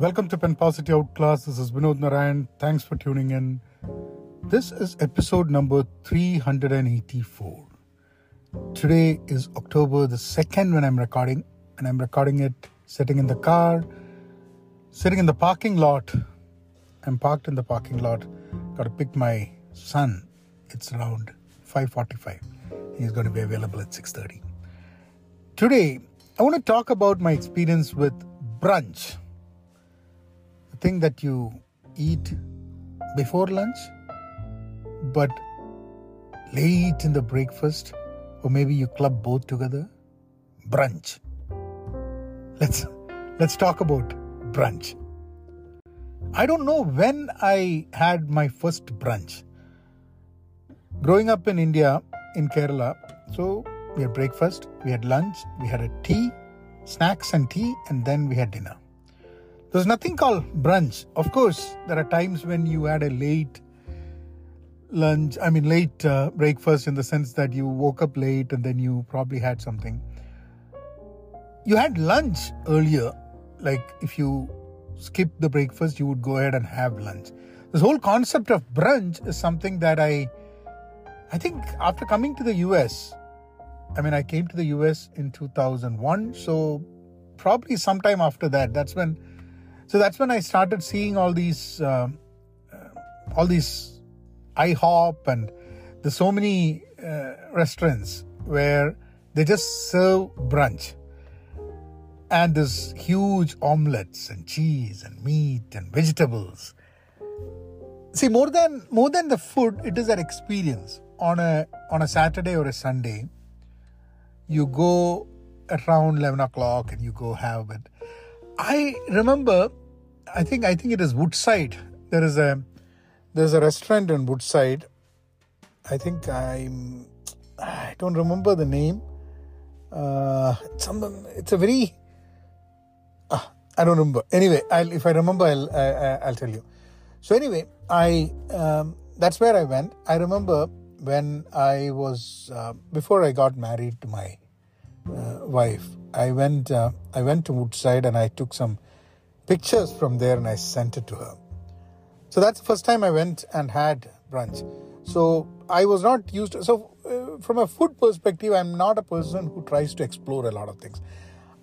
Welcome to Pen Positive Podcast. This is Vinod Narayan. Thanks for tuning in. This is episode number 384. Today is October the 2nd when I'm recording, and I'm recording it sitting in the car, sitting in the parking lot. I'm parked in the parking lot. Got to pick my son. It's around 5:45. He's going to be available at 6:30. Today, I want to talk about my experience with brunch. Thing that you eat before lunch, but late in the breakfast, or maybe you club both together. Brunch. Let's let's talk about brunch. I don't know when I had my first brunch. Growing up in India, in Kerala, so we had breakfast, we had lunch, we had a tea, snacks and tea, and then we had dinner. There's nothing called brunch. Of course, there are times when you had a late lunch, I mean, late uh, breakfast in the sense that you woke up late and then you probably had something. You had lunch earlier, like if you skip the breakfast, you would go ahead and have lunch. This whole concept of brunch is something that I, I think after coming to the US, I mean, I came to the US in 2001, so probably sometime after that, that's when, so that's when I started seeing all these, uh, uh, all these IHOP and there's so many uh, restaurants where they just serve brunch and there's huge omelets and cheese and meat and vegetables. See more than more than the food it is an experience. On a on a saturday or a sunday you go around 11 o'clock and you go have it i remember i think i think it is woodside. There is a there's a restaurant in woodside. I think i'm i don't remember the name. Uh some it's a very uh, i don't remember. Anyway I'll, if i remember i'll I, i'll tell you. So anyway i um, that's where i went. I remember when i was uh, before i got married to my wife i went uh, i went to woodside and i took some pictures from there and i sent it to her so that's the first time I went and had brunch. So I was not used to, so uh, from a food perspective, I'm not a person who tries to explore a lot of things.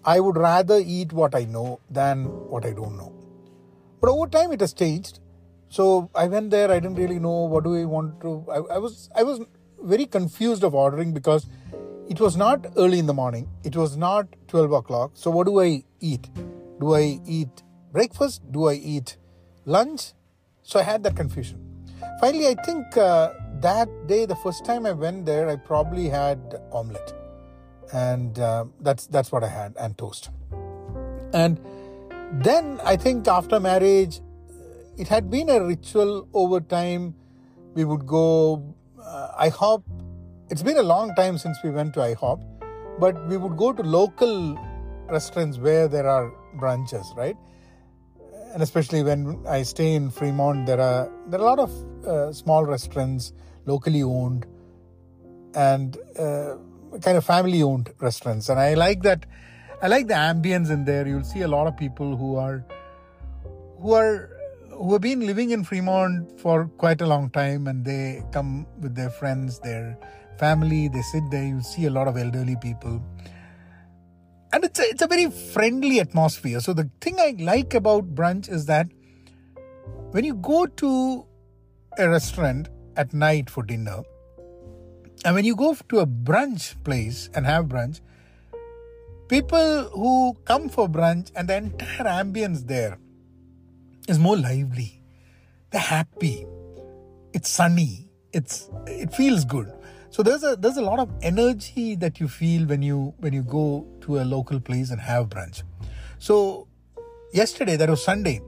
I would rather eat what I know than what I don't know. But over time, it has changed. So I went there. I didn't really know what do I want to. I, I was I was very confused of ordering because it was not early in the morning. It was not twelve o'clock. So what do I eat? Do I eat breakfast? Do I eat lunch? So I had that confusion. Finally, I think uh, that day, the first time I went there, I probably had omelette, and uh, that's that's what I had, and toast. And then I think after marriage, it had been a ritual over time. We would go uh, IHOP. It's been a long time since we went to IHOP, but we would go to local restaurants where there are branches, right? and especially when I stay in Fremont, there are there are a lot of uh, small restaurants, locally owned, and uh, kind of family owned restaurants. And I like that. I like the ambience in there. You'll see a lot of people who are who are who have been living in Fremont for quite a long time, and they come with their friends, their family. They sit there. You see a lot of elderly people and it's a, it's a very friendly atmosphere. So the thing I like about brunch is that when you go to a restaurant at night for dinner, and when you go to a brunch place and have brunch, people who come for brunch and the entire ambience there is more lively. They're happy. It's sunny. It's it feels good so there's a there's a lot of energy that you feel when you when you go to a local place and have brunch. So yesterday that was sunday.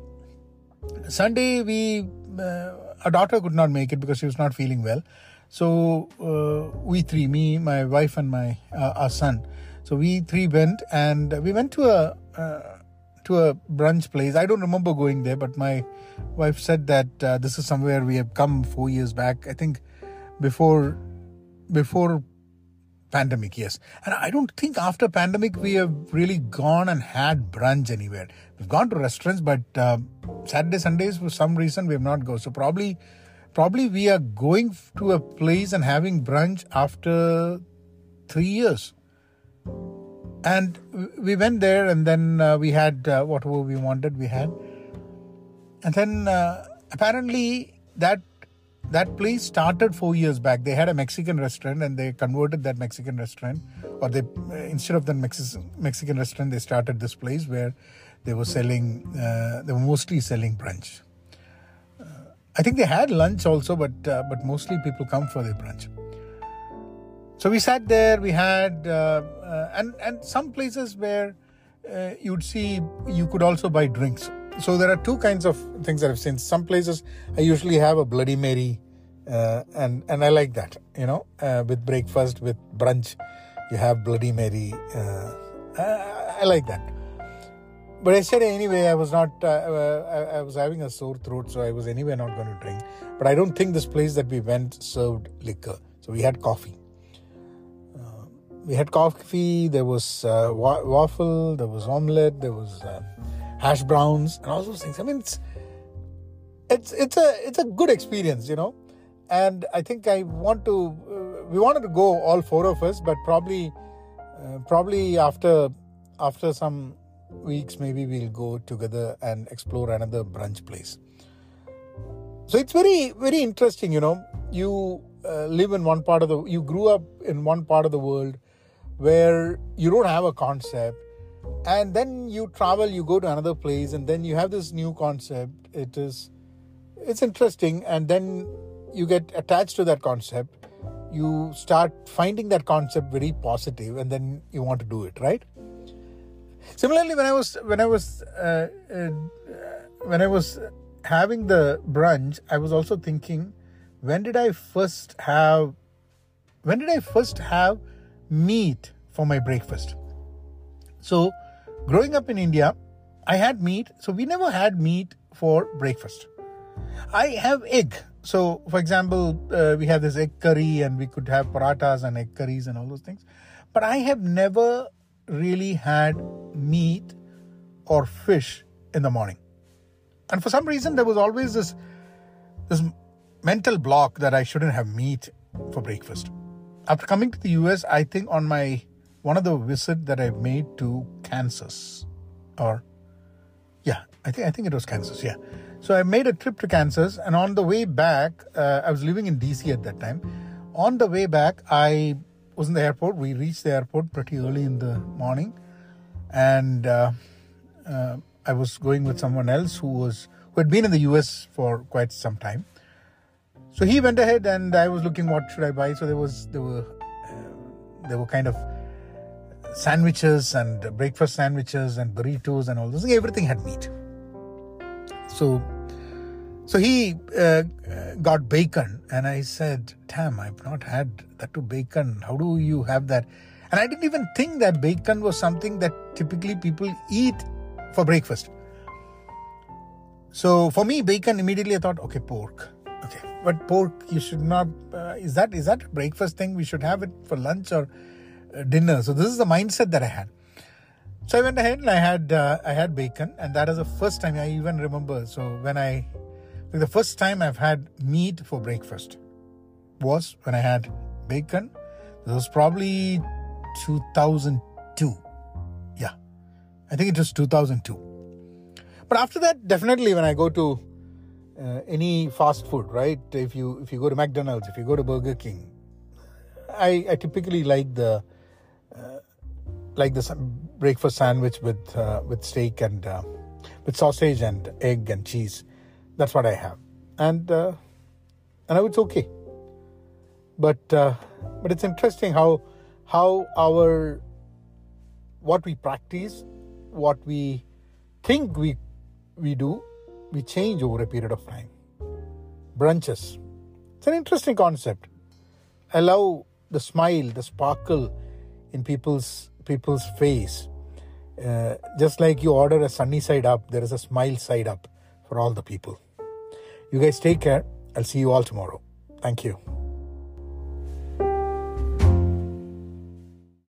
Sunday we uh, our daughter could not make it because she was not feeling well. So uh, we three me my wife and my uh, our son. So we three went and we went to a uh, to a brunch place. I don't remember going there but my wife said that uh, this is somewhere we have come four years back. I think before before pandemic, yes. And I don't think after pandemic we have really gone and had brunch anywhere. We've gone to restaurants, but uh, Saturday, Sundays for some reason we have not go. So probably, probably we are going to a place and having brunch after three years. And we went there, and then uh, we had uh, whatever we wanted. We had, and then uh, apparently that that place started four years back. They had a Mexican restaurant and they converted that Mexican restaurant, or they instead of the Mexican restaurant, they started this place where they were selling. Uh, they were mostly selling brunch. Uh, I think they had lunch also, but uh, but mostly people come for their brunch. So we sat there. We had uh, uh, and and some places where you'd see you could also buy drinks so there are two kinds of things that I've seen. Some places I usually have a Bloody Mary, uh, and and I like that. You know, uh, with breakfast, with brunch, you have Bloody Mary. Uh, I, I, like that. But yesterday, anyway, I was not. Uh, uh, I, I, was having a sore throat, so I was anyway not going to drink. But I don't think this place that we went served liquor, so we had coffee. Uh, we had coffee. There was waffle. There was omelette. There was hash browns and all those things. I mean, it's it's it's a it's a good experience, you know. And I think I want to. Uh, we wanted to go all four of us, but probably uh, probably after after some weeks, maybe we'll go together and explore another brunch place. So it's very very interesting, you know. You uh, live in one part of the you grew up in one part of the world where you don't have a concept and then you travel you go to another place and then you have this new concept. It is it's interesting and then you get attached to that concept. You start finding that concept very positive and then you want to do it right? Similarly when i was when i was uh, uh, when i was having the brunch i was also thinking when did i first have when did i first have meat for my breakfast so growing up in India, I had meat. So we never had meat for breakfast. I have egg. So, for example, uh, we have this egg curry and we could have parathas and egg curries and all those things. But I have never really had meat or fish in the morning. And for some reason, there was always this, this mental block that I shouldn't have meat for breakfast. After coming to the US, I think on my one of the visit that I made to Kansas, or yeah, I think I think it was Kansas. Yeah, so I made a trip to Kansas, and on the way back, uh, I was living in DC at that time. On the way back, I was in the airport. We reached the airport pretty early in the morning, and uh, uh, I was going with someone else who was who had been in the US for quite some time. So he went ahead, and I was looking what should I buy. So there was there were uh, there were kind of sandwiches and breakfast sandwiches and burritos and all those everything had meat. So so he uh, got bacon and i said damn i've not had that to bacon. How do you have that? And i didn't even think that bacon was something that typically people eat for breakfast. So for me bacon immediately i thought okay pork. Okay but pork you should not uh, is that is that a breakfast thing? We should have it for lunch or dinner. So this is the mindset that I had. So I went ahead and I had uh, I had bacon, and that is the first time I even remember. So when I the first time I've had meat for breakfast was when I had bacon. This was probably 2002. Yeah, I think it was 2002. But after that, definitely when I go to uh, any fast food, right? If you if you go to McDonald's, if you go to Burger King, I, I typically like the like the breakfast sandwich with uh, with steak and uh, with sausage and egg and cheese. That's what I have, and uh, and I it's okay. But uh, but it's interesting how how our what we practice, what we think we we do, we change over a period of time. Brunches. It's an interesting concept. Allow the smile, the sparkle in people's people's face. Uh, just like you order a sunny side up, there is a smile side up for all the people. You guys take care. I'll see you all tomorrow. Thank you.